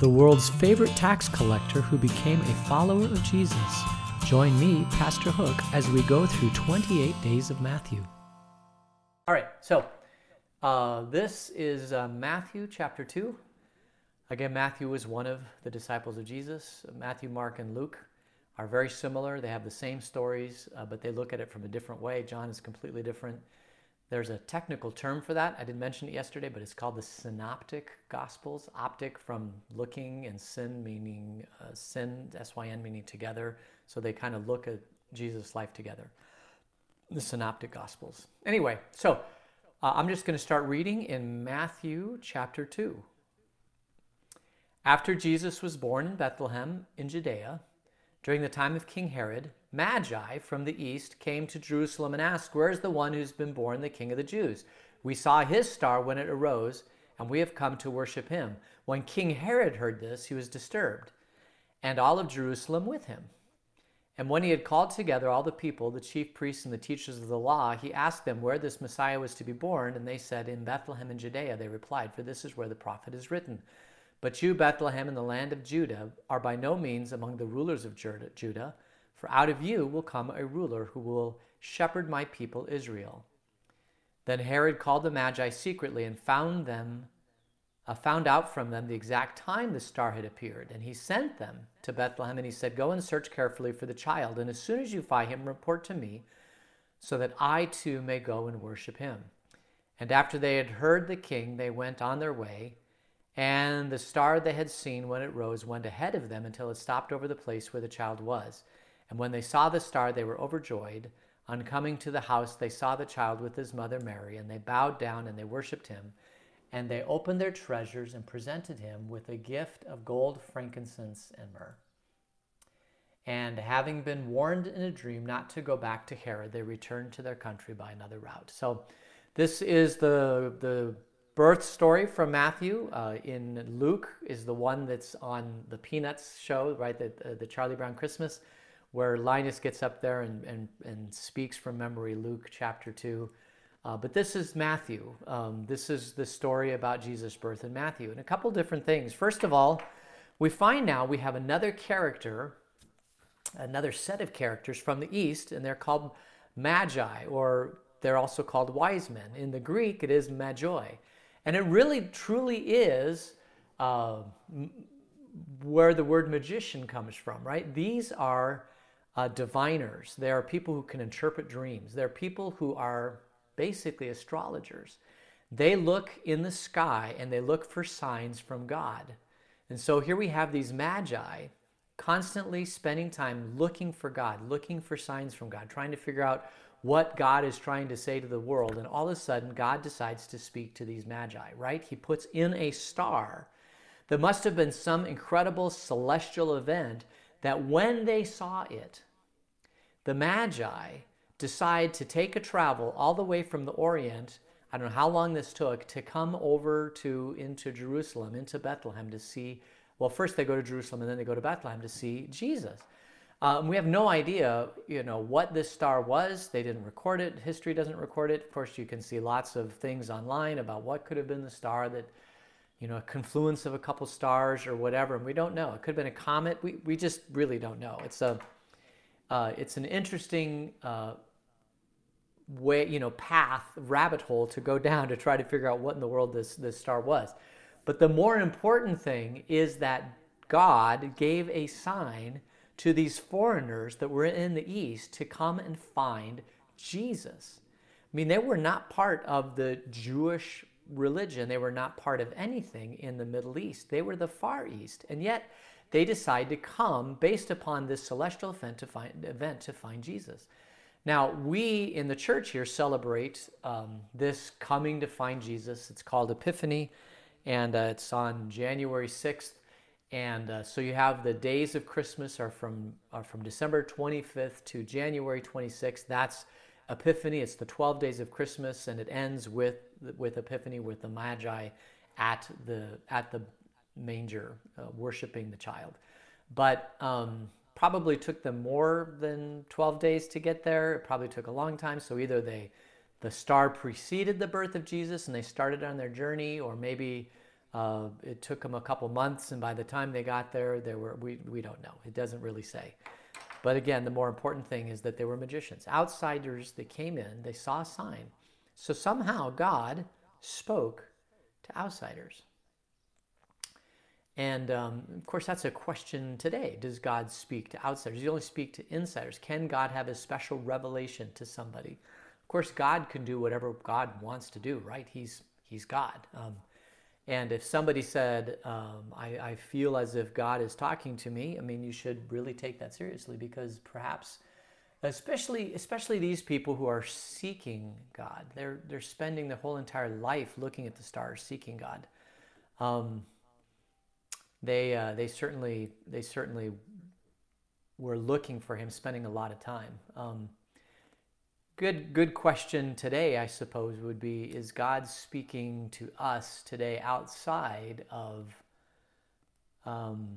the world's favorite tax collector who became a follower of Jesus. Join me, Pastor Hook, as we go through 28 days of Matthew. All right, so uh, this is uh, Matthew chapter 2. Again, Matthew was one of the disciples of Jesus. Matthew, Mark, and Luke are very similar. They have the same stories, uh, but they look at it from a different way. John is completely different. There's a technical term for that. I didn't mention it yesterday, but it's called the synoptic gospels. Optic from looking and sin meaning uh, sin, S Y N meaning together. So they kind of look at Jesus' life together. The synoptic gospels. Anyway, so uh, I'm just going to start reading in Matthew chapter 2. After Jesus was born in Bethlehem in Judea, during the time of King Herod, Magi from the east came to Jerusalem and asked, Where is the one who's been born the King of the Jews? We saw his star when it arose, and we have come to worship him. When King Herod heard this, he was disturbed, and all of Jerusalem with him. And when he had called together all the people, the chief priests and the teachers of the law, he asked them where this Messiah was to be born. And they said, In Bethlehem in Judea. They replied, For this is where the prophet is written. But you, Bethlehem, in the land of Judah, are by no means among the rulers of Judah, for out of you will come a ruler who will shepherd my people Israel. Then Herod called the Magi secretly and found them, uh, found out from them the exact time the star had appeared. And he sent them to Bethlehem and he said, Go and search carefully for the child, and as soon as you find him, report to me, so that I too may go and worship him. And after they had heard the king, they went on their way. And the star they had seen when it rose went ahead of them until it stopped over the place where the child was. And when they saw the star, they were overjoyed. On coming to the house, they saw the child with his mother Mary, and they bowed down and they worshipped him. And they opened their treasures and presented him with a gift of gold, frankincense, and myrrh. And having been warned in a dream not to go back to Herod, they returned to their country by another route. So, this is the, the birth story from Matthew. Uh, in Luke is the one that's on the Peanuts show, right? The, uh, the Charlie Brown Christmas, where Linus gets up there and, and, and speaks from memory, Luke chapter 2. Uh, but this is Matthew. Um, this is the story about Jesus' birth in Matthew. And a couple different things. First of all, we find now we have another character, another set of characters from the East, and they're called Magi, or they're also called wise men. In the Greek, it is Magoi. And it really, truly is uh, where the word magician comes from, right? These are uh, diviners. They are people who can interpret dreams. They're people who are basically astrologers. They look in the sky and they look for signs from God. And so here we have these magi constantly spending time looking for God, looking for signs from God, trying to figure out what God is trying to say to the world. And all of a sudden, God decides to speak to these magi, right? He puts in a star. There must have been some incredible celestial event that when they saw it, the magi decide to take a travel all the way from the Orient. I don't know how long this took to come over to into Jerusalem, into Bethlehem to see. Well, first they go to Jerusalem and then they go to Bethlehem to see Jesus. Um, we have no idea, you know, what this star was. They didn't record it. History doesn't record it. Of course, you can see lots of things online about what could have been the star that, you know, a confluence of a couple stars or whatever. And we don't know. It could have been a comet. We, we just really don't know. It's a, uh, it's an interesting uh, way, you know, path, rabbit hole to go down to try to figure out what in the world this, this star was. But the more important thing is that God gave a sign to these foreigners that were in the East to come and find Jesus. I mean, they were not part of the Jewish religion, they were not part of anything in the Middle East. They were the Far East. And yet, they decide to come based upon this celestial event to find, event to find Jesus. Now, we in the church here celebrate um, this coming to find Jesus. It's called Epiphany, and uh, it's on January 6th. And uh, so you have the days of Christmas are from are from December 25th to January 26th. That's Epiphany. It's the 12 days of Christmas, and it ends with with Epiphany with the Magi at the at the manger, uh, worshiping the child. But um, probably took them more than 12 days to get there. It probably took a long time. So either they the star preceded the birth of Jesus and they started on their journey, or maybe Uh, it took them a couple months, and by the time they got there, there were we, we don't know. It doesn't really say. But again, the more important thing is that they were magicians. Outsiders that came in, they saw a sign. So somehow God spoke to outsiders. And um, of course, that's a question today. Does God speak to outsiders? He only speak to insiders? Can God have a special revelation to somebody? Of course, God can do whatever God wants to do, right? He's, he's God. Um, and if somebody said, um, I, I, feel as if God is talking to me, I mean, you should really take that seriously because perhaps, especially, especially these people who are seeking God, they're, they're spending their whole entire life looking at the stars, seeking God. Um, they, uh, they, certainly, they certainly were looking for him, spending a lot of time. Um, good good question today i suppose would be is god speaking to us today outside of um,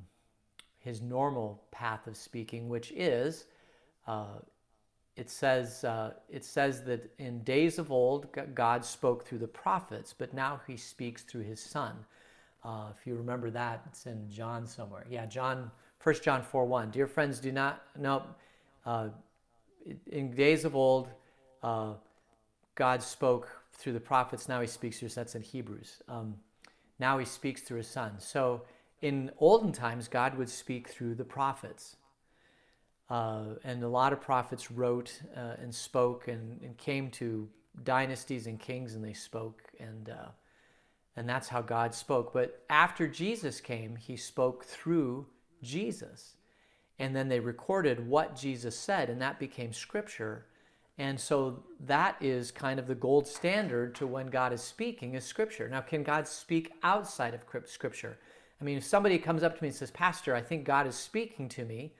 his normal path of speaking which is uh, it says uh, it says that in days of old god spoke through the prophets but now he speaks through his son. Uh, if you remember that it's in john somewhere. Yeah john 1 john 4 1 dear friends do not no uh, in days of old uh, God spoke through the prophets. Now he speaks through, that's in Hebrews. Um, now he speaks through his son. So in olden times, God would speak through the prophets. Uh, and a lot of prophets wrote uh, and spoke and, and, came to dynasties and kings and they spoke. And, uh, and that's how God spoke. But after Jesus came, he spoke through Jesus. And then they recorded what Jesus said, and that became scripture. And so that is kind of the gold standard to when God is speaking is Scripture. Now, can God speak outside of Scripture? I mean, if somebody comes up to me and says, Pastor, I think God is speaking to me,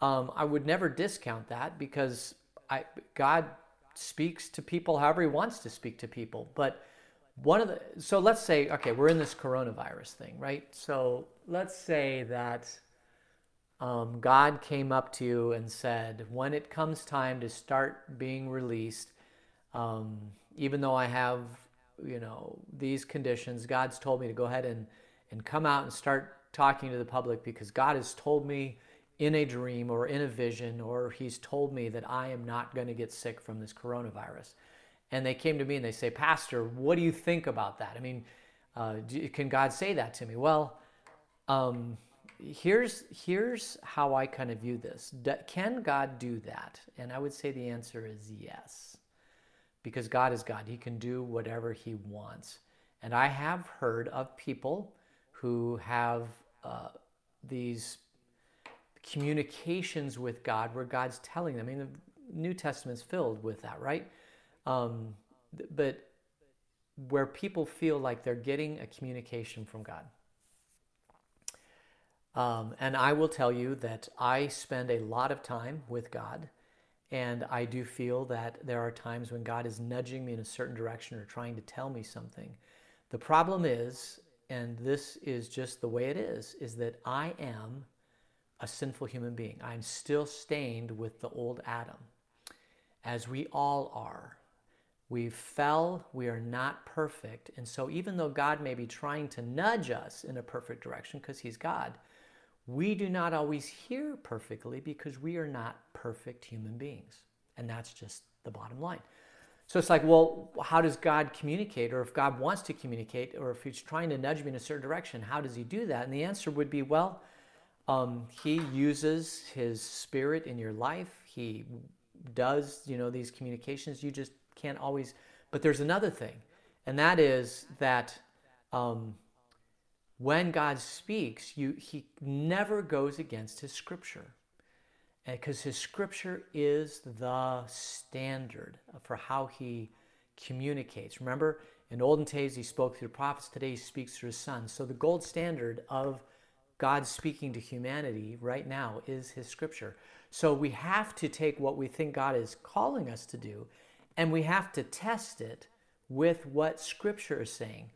um, I would never discount that because I, God speaks to people however He wants to speak to people. But one of the, so let's say, okay, we're in this coronavirus thing, right? So let's say that um, God came up to you and said, when it comes time to start being released, um, even though I have, you know, these conditions, God's told me to go ahead and, and come out and start talking to the public because God has told me in a dream or in a vision, or He's told me that I am not going to get sick from this coronavirus. And they came to me and they say, Pastor, what do you think about that? I mean, uh, can God say that to me? Well, um, here's here's how I kind of view this. Can God do that? And I would say the answer is yes. Because God is God. He can do whatever he wants. And I have heard of people who have uh, these communications with God where God's telling them. I mean, the New Testament's filled with that, right? Um, but where people feel like they're getting a communication from God. Um, and I will tell you that I spend a lot of time with God. And I do feel that there are times when God is nudging me in a certain direction or trying to tell me something. The problem is, and this is just the way it is, is that I am a sinful human being. I'm still stained with the old Adam, as we all are. We fell, we are not perfect. And so, even though God may be trying to nudge us in a perfect direction because He's God, we do not always hear perfectly because we are not perfect human beings. And that's just the bottom line. So it's like, well, how does God communicate? Or if God wants to communicate, or if He's trying to nudge me in a certain direction, how does He do that? And the answer would be, well, um, He uses His Spirit in your life. He does, you know, these communications. You just can't always. But there's another thing, and that is that um, when God speaks, you, he never goes against his scripture eh, because his scripture is the standard for how he communicates. Remember, in olden days, he spoke through the prophets. Today, he speaks through his son. So, the gold standard of God speaking to humanity right now is his scripture. So, we have to take what we think God is calling us to do and we have to test it with what scripture is saying.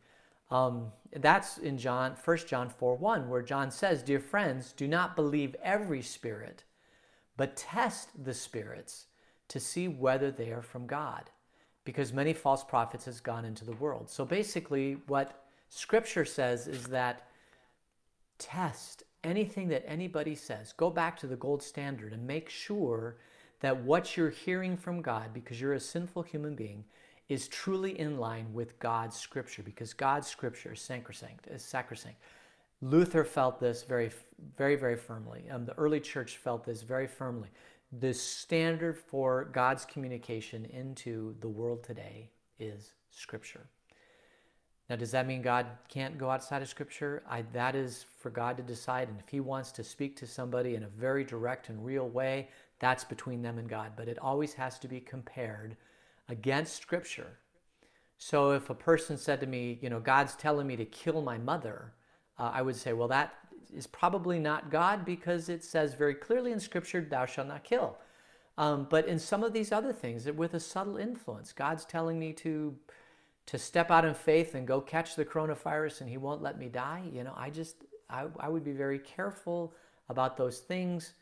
Um, that's in John, 1 John 4 1, where John says, Dear friends, do not believe every spirit, but test the spirits to see whether they are from God, because many false prophets has gone into the world. So basically, what Scripture says is that test anything that anybody says. Go back to the gold standard and make sure that what you're hearing from God, because you're a sinful human being, is truly in line with God's scripture, because God's scripture is sacrosanct. Is sacrosanct. Luther felt this very, very, very firmly. Um, the early church felt this very firmly. The standard for God's communication into the world today is Scripture. Now, does that mean God can't go outside of Scripture? I, that is for God to decide. And if He wants to speak to somebody in a very direct and real way, that's between them and God. But it always has to be compared against Scripture. So if a person said to me, you know, God's telling me to kill my mother, uh, I would say, well, that is probably not God because it says very clearly in Scripture, thou shalt not kill. Um, but in some of these other things, with a subtle influence, God's telling me to to step out in faith and go catch the coronavirus and he won't let me die. You know, I just I, I would be very careful about those things.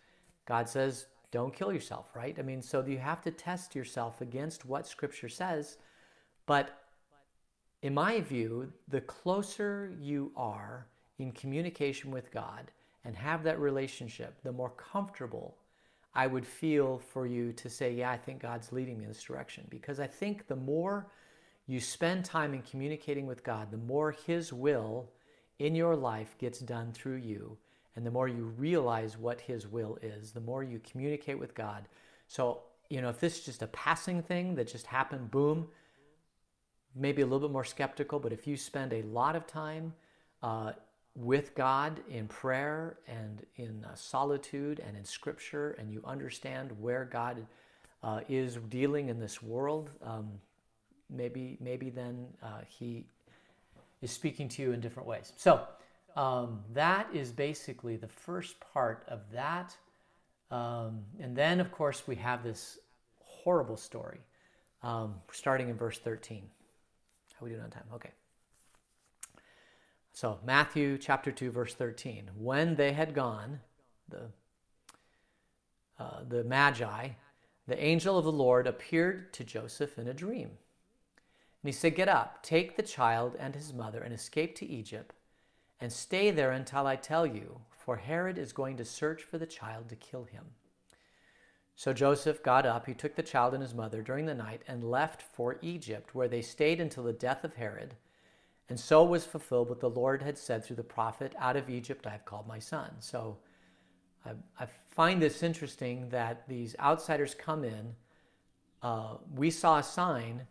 God says, don't kill yourself, right? I mean, so you have to test yourself against what Scripture says. But in my view, the closer you are in communication with God and have that relationship, the more comfortable I would feel for you to say, Yeah, I think God's leading me in this direction. Because I think the more you spend time in communicating with God, the more His will in your life gets done through you. And the more you realize what His will is, the more you communicate with God. So, you know, if this is just a passing thing that just happened, boom, maybe a little bit more skeptical. But if you spend a lot of time uh, with God in prayer and in uh, solitude and in scripture, and you understand where God uh, is dealing in this world, um, maybe maybe then uh, He is speaking to you in different ways. So um, that is basically the first part of that. Um, and then, of course, we have this horrible story, um, starting in verse 13. How are we doing on time? Okay. So, Matthew chapter 2, verse 13. When they had gone, the, uh, the Magi, the angel of the Lord appeared to Joseph in a dream. And he said, Get up, take the child and his mother, and escape to Egypt, and stay there until I tell you, for Herod is going to search for the child to kill him. So Joseph got up, he took the child and his mother during the night, and left for Egypt, where they stayed until the death of Herod and so was fulfilled what the Lord had said through the prophet, Out of Egypt I have called my son. So I, I find this interesting that these outsiders come in. Uh, we saw a sign,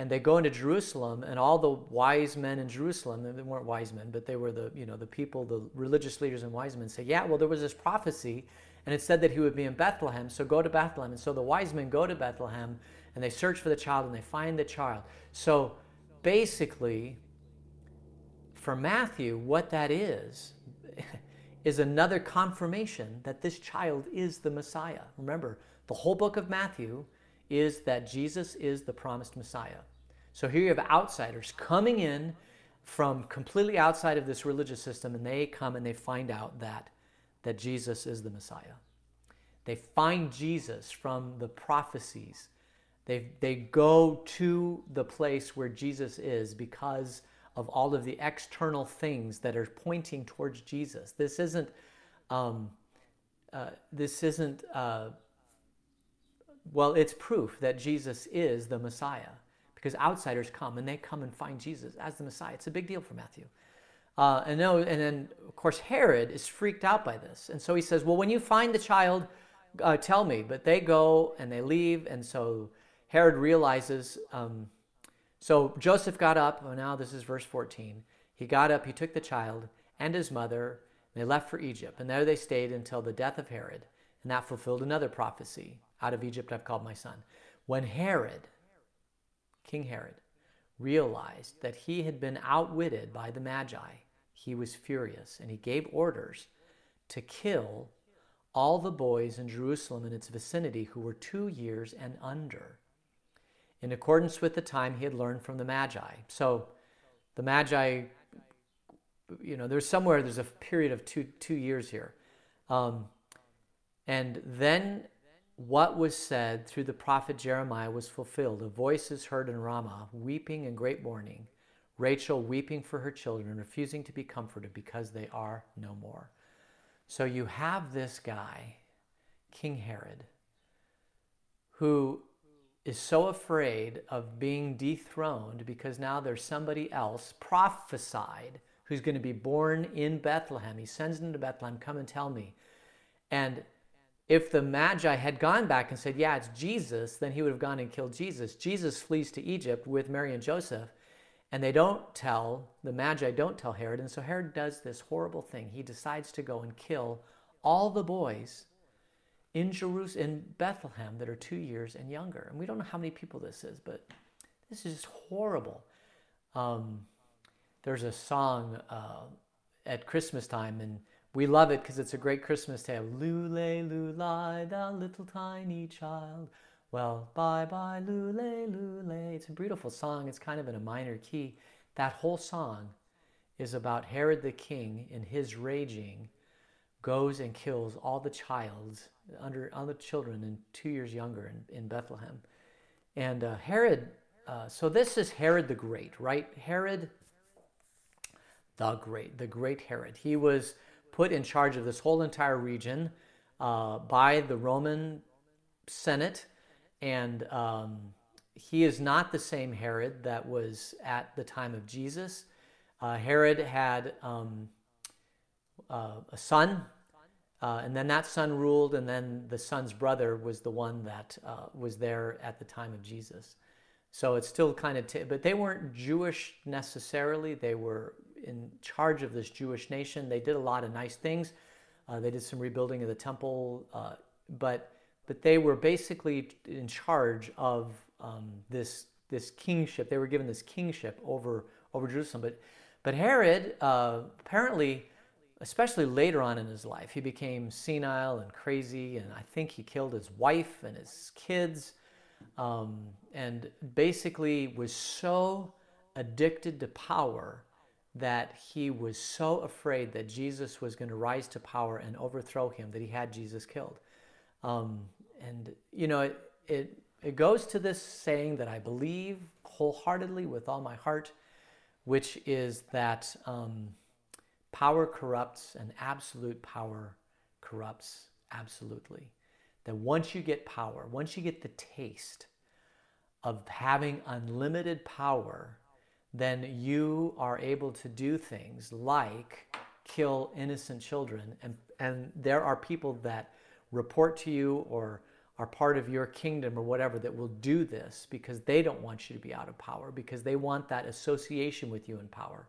and they go into Jerusalem, and all the wise men in Jerusalem, they weren't wise men, but they were the, you know, the people, the religious leaders and wise men say, Yeah, well, there was this prophecy, and it said that he would be in Bethlehem, so go to Bethlehem. And so the wise men go to Bethlehem, and they search for the child, and they find the child. So basically, for Matthew, what that is, is another confirmation that this child is the Messiah. Remember, the whole book of Matthew is that Jesus is the promised Messiah. So here you have outsiders coming in from completely outside of this religious system, and they come and they find out that, that Jesus is the Messiah. They find Jesus from the prophecies. They, they go to the place where Jesus is because of all of the external things that are pointing towards Jesus. This isn't, um, uh, this isn't, uh, well, it's proof that Jesus is the Messiah because outsiders come and they come and find Jesus as the Messiah. It's a big deal for Matthew. Uh, and, no, and then, of course, Herod is freaked out by this. And so he says, Well, when you find the child, uh, tell me. But they go and they leave. And so Herod realizes um, so Joseph got up. Oh, now this is verse 14. He got up, he took the child and his mother, and they left for Egypt. And there they stayed until the death of Herod. And that fulfilled another prophecy Out of Egypt I've called my son. When Herod, King Herod, realized that he had been outwitted by the Magi, he was furious and he gave orders to kill all the boys in Jerusalem and its vicinity who were two years and under in accordance with the time he had learned from the Magi. So the Magi, you know, there's somewhere, there's a period of two, two years here. Um, and then what was said through the prophet Jeremiah was fulfilled. A voice is heard in Ramah, weeping and great mourning, Rachel weeping for her children, refusing to be comforted because they are no more. So you have this guy, King Herod, who is so afraid of being dethroned because now there's somebody else prophesied who's going to be born in Bethlehem. He sends them to Bethlehem, come and tell me. And if the Magi had gone back and said, Yeah, it's Jesus, then he would have gone and killed Jesus. Jesus flees to Egypt with Mary and Joseph, and they don't tell, the Magi don't tell Herod. And so Herod does this horrible thing. He decides to go and kill all the boys in Jerusalem, in Bethlehem, that are two years and younger. And we don't know how many people this is, but this is just horrible. Um, there's a song uh, at Christmas time, and we love it because it's a great Christmas tale. Lule, lulai, thou little tiny child. Well, bye bye, lule, lule. It's a beautiful song. It's kind of in a minor key. That whole song is about Herod the king in his raging goes and kills all the childs under all the children and two years younger in, in Bethlehem. And uh, Herod, uh, so this is Herod the Great, right? Herod the Great, the Great Herod. He was put in charge of this whole entire region uh, by the Roman Senate, and um, he is not the same Herod that was at the time of Jesus. Uh, Herod had um, uh, a son, uh, and then that son ruled, and then the son's brother was the one that uh, was there at the time of Jesus. So it's still kind of, t- but they weren't Jewish necessarily. They were in charge of this Jewish nation. They did a lot of nice things. Uh, they did some rebuilding of the temple, uh, but but they were basically in charge of um, this this kingship. They were given this kingship over over Jerusalem. But but Herod uh, apparently especially later on in his life, he became senile and crazy, and I think he killed his wife and his kids, um, and basically was so addicted to power that he was so afraid that Jesus was going to rise to power and overthrow him that he had Jesus killed. Um, and, you know, it, it, it goes to this saying that I believe wholeheartedly with all my heart, which is that. Um, Power corrupts, and absolute power corrupts absolutely. That once you get power, once you get the taste of having unlimited power, then you are able to do things like kill innocent children. And, and there are people that report to you or are part of your kingdom or whatever that will do this because they don't want you to be out of power, because they want that association with you in power.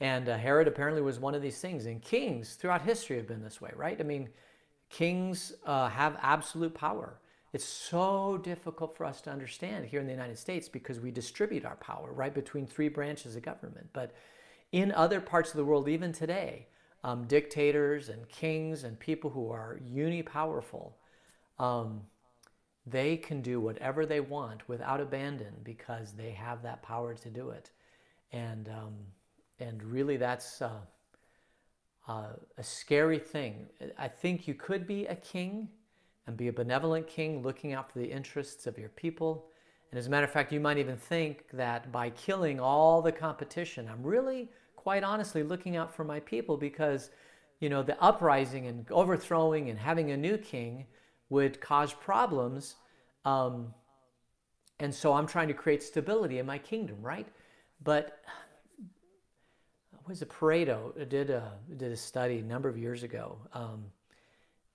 And uh, Herod apparently was one of these things. And kings throughout history have been this way, right? I mean, kings uh, have absolute power. It's so difficult for us to understand here in the United States because we distribute our power right between three branches of government. But in other parts of the world, even today, um, dictators and kings and people who are uni-powerful, um, they can do whatever they want without abandon because they have that power to do it. And um, and really that's uh, uh, a scary thing. I think you could be a king and be a benevolent king looking out for the interests of your people. And as a matter of fact, you might even think that by killing all the competition, I'm really, quite honestly, looking out for my people because, you know, the uprising and overthrowing and having a new king would cause problems. Um, and so I'm trying to create stability in my kingdom, right? But was it Pareto did a did a study a number of years ago, um,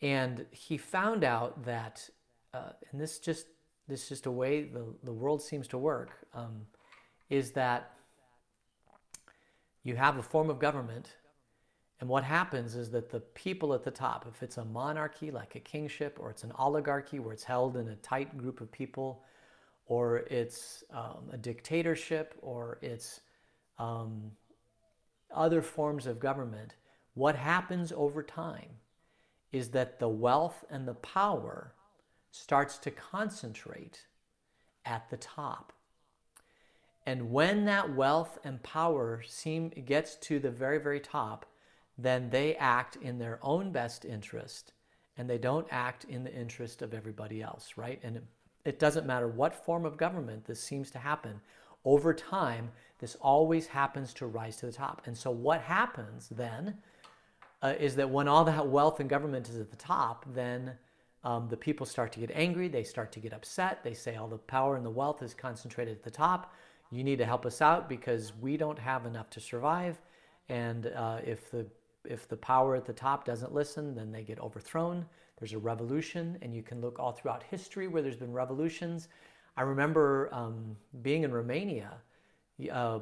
and he found out that, uh, and this just this is just a way the the world seems to work, um, is that you have a form of government, and what happens is that the people at the top, if it's a monarchy like a kingship, or it's an oligarchy where it's held in a tight group of people, or it's um, a dictatorship, or it's um, other forms of government, what happens over time is that the wealth and the power starts to concentrate at the top. And when that wealth and power seem gets to the very very top, then they act in their own best interest and they don't act in the interest of everybody else, right? And it, it doesn't matter what form of government this seems to happen. Over time, This always happens to rise to the top. And so, what happens then uh, is that when all that wealth and government is at the top, then um, the people start to get angry. They start to get upset. They say all the power and the wealth is concentrated at the top. You need to help us out because we don't have enough to survive. And uh, if the if the power at the top doesn't listen, then they get overthrown. There's a revolution, and you can look all throughout history where there's been revolutions. I remember um, being in Romania, uh,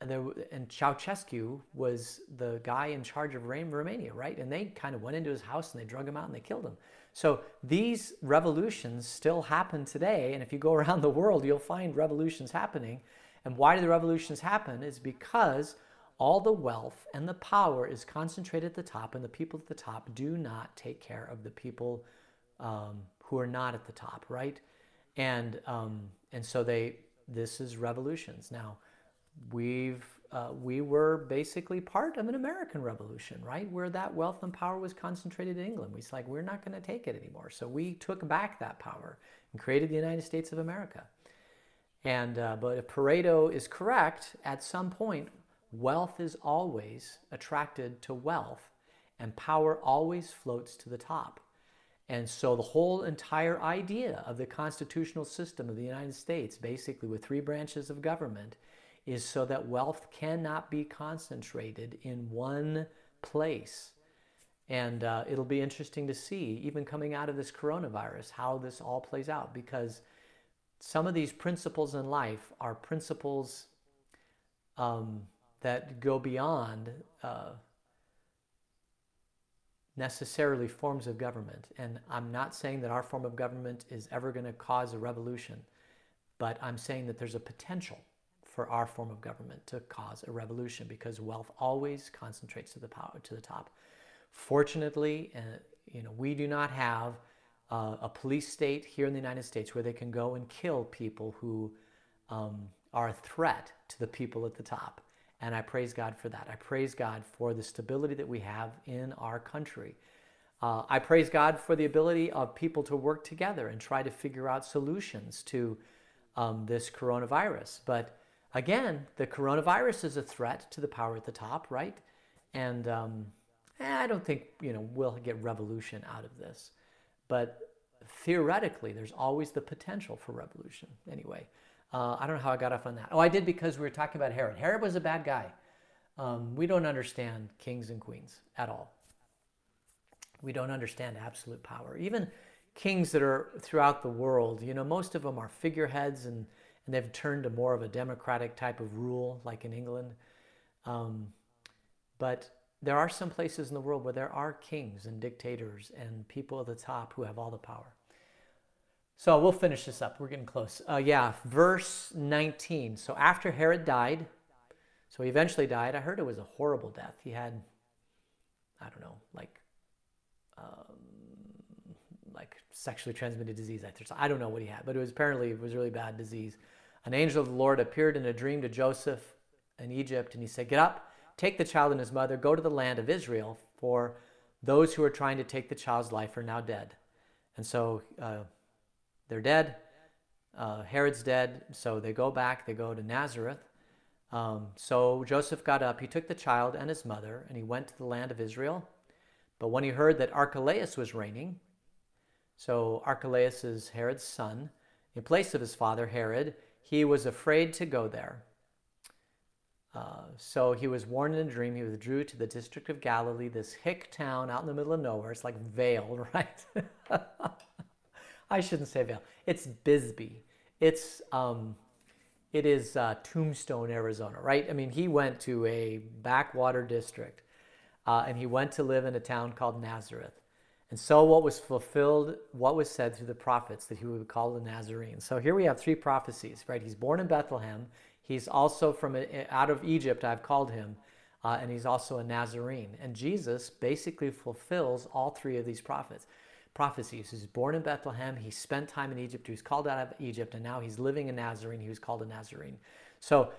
and, there, and Ceausescu was the guy in charge of Romania, right? And they kind of went into his house and they drug him out and they killed him. So these revolutions still happen today, and if you go around the world, you'll find revolutions happening. And why do the revolutions happen? Is because all the wealth and the power is concentrated at the top, and the people at the top do not take care of the people um, who are not at the top, right? And um, and so they this is revolutions. Now, we've uh, we were basically part of an American Revolution, right, where that wealth and power was concentrated in England. We like we're not going to take it anymore, so we took back that power and created the United States of America. And uh, but if Pareto is correct, at some point Wealth is always attracted to wealth, and power always floats to the top. And so the whole entire idea of the constitutional system of the United States, basically with three branches of government, is so that wealth cannot be concentrated in one place. And uh, it'll be interesting to see, even coming out of this coronavirus, how this all plays out because some of these principles in life are principles um, that go beyond uh, necessarily forms of government. And I'm not saying that our form of government is ever going to cause a revolution, but I'm saying that there's a potential for our form of government to cause a revolution because wealth always concentrates to the power to the top. Fortunately, uh, you know, we do not have uh, a police state here in the United States where they can go and kill people who um, are a threat to the people at the top. And I praise God for that. I praise God for the stability that we have in our country. Uh, I praise God for the ability of people to work together and try to figure out solutions to um, this coronavirus. But again, the coronavirus is a threat to the power at the top, right? And um, I don't think you know we'll get revolution out of this, but theoretically, there's always the potential for revolution. Anyway, uh, I don't know how I got off on that. Oh, I did because we were talking about Herod. Herod was a bad guy. Um, we don't understand kings and queens at all. We don't understand absolute power. Even kings that are throughout the world, you know, most of them are figureheads and, and they've turned to more of a democratic type of rule, like in England. Um, but there are some places in the world where there are kings and dictators and people at the top who have all the power. So we'll finish this up. We're getting close. Uh, yeah, verse 19. So after Herod died, so he eventually died. I heard it was a horrible death. He had, I don't know, like, um, like sexually transmitted disease. I don't know what he had, but it was apparently it was really bad disease. An angel of the Lord appeared in a dream to Joseph in Egypt, and he said, "Get up, take the child and his mother, go to the land of Israel, for those who are trying to take the child's life are now dead." And so. Uh, they're dead. Uh, Herod's dead, so they go back. They go to Nazareth. Um, so Joseph got up. He took the child and his mother, and he went to the land of Israel. But when he heard that Archelaus was reigning, so Archelaus is Herod's son, in place of his father Herod, he was afraid to go there. Uh, so he was warned in a dream. He withdrew to the district of Galilee, this hick town out in the middle of nowhere. It's like Vail, right? I shouldn't say Vail. It's Bisbee. It's um, it is uh, Tombstone, Arizona, right? I mean, he went to a backwater district, uh, and he went to live in a town called Nazareth. And so, what was fulfilled, what was said through the prophets that he would be called a Nazarene. So here we have three prophecies, right? He's born in Bethlehem. He's also from out of Egypt. I've called him. Uh, and he's also a Nazarene. And Jesus basically fulfills all three of these prophets prophecies. He was born in Bethlehem. He spent time in Egypt. He was called out of Egypt, and now he's living in Nazarene. He was called a Nazarene. So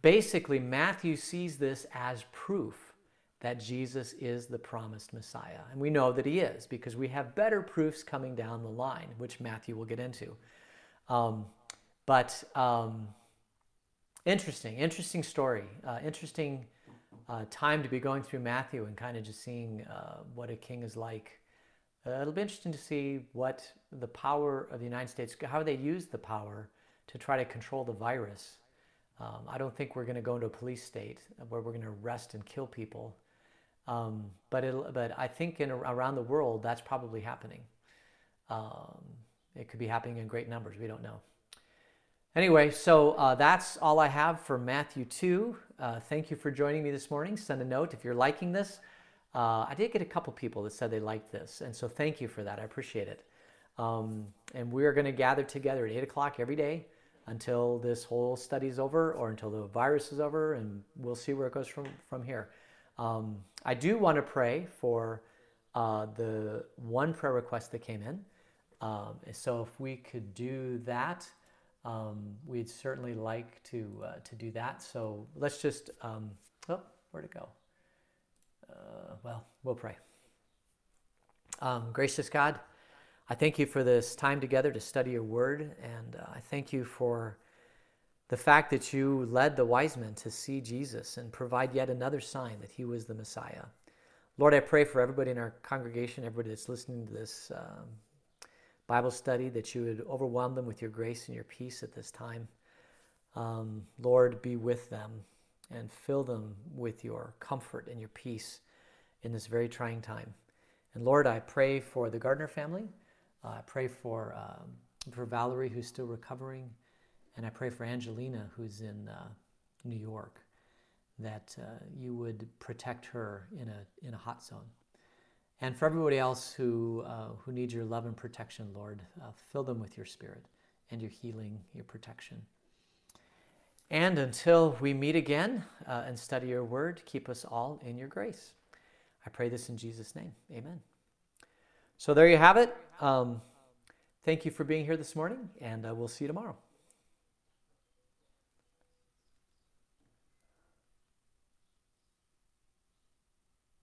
basically, Matthew sees this as proof that Jesus is the promised Messiah. And we know that he is because we have better proofs coming down the line, which Matthew will get into. Um, but um, interesting, interesting story. Uh, interesting uh, time to be going through Matthew and kind of just seeing uh, what a king is like. Uh, it'll be interesting to see what the power of the United States, how they use the power to try to control the virus. Um, I don't think we're going to go into a police state where we're going to arrest and kill people. Um, but, but I think in, around the world, that's probably happening. Um, it could be happening in great numbers. We don't know. Anyway, so uh, that's all I have for Matthew 2. Uh, thank you for joining me this morning. Send a note if you're liking this. Uh, I did get a couple people that said they liked this, and so thank you for that. I appreciate it. Um, and we are going to gather together at 8 o'clock every day until this whole study is over or until the virus is over, and we'll see where it goes from, from here. Um, I do want to pray for uh, the one prayer request that came in. Um, so if we could do that, um, we'd certainly like to uh, to do that. So let's just um, oh, where to go? Uh, well, we'll pray. Um, gracious God, I thank you for this time together to study your word, and uh, I thank you for the fact that you led the wise men to see Jesus and provide yet another sign that he was the Messiah. Lord, I pray for everybody in our congregation, everybody that's listening to this um, Bible study, that you would overwhelm them with your grace and your peace at this time. Um, Lord, be with them and fill them with your comfort and your peace in this very trying time. And Lord, I pray for the Gardner family. Uh, I pray for, um, for Valerie, who's still recovering. And I pray for Angelina, who's in uh, New York, that uh, you would protect her in a, in a hot zone. And for everybody else who, uh, who needs your love and protection, Lord, uh, fill them with your spirit and your healing, your protection. And until we meet again uh, and study your word, keep us all in your grace. I pray this in Jesus' name. Amen. So there you have it. Um, thank you for being here this morning, and uh, we'll see you tomorrow.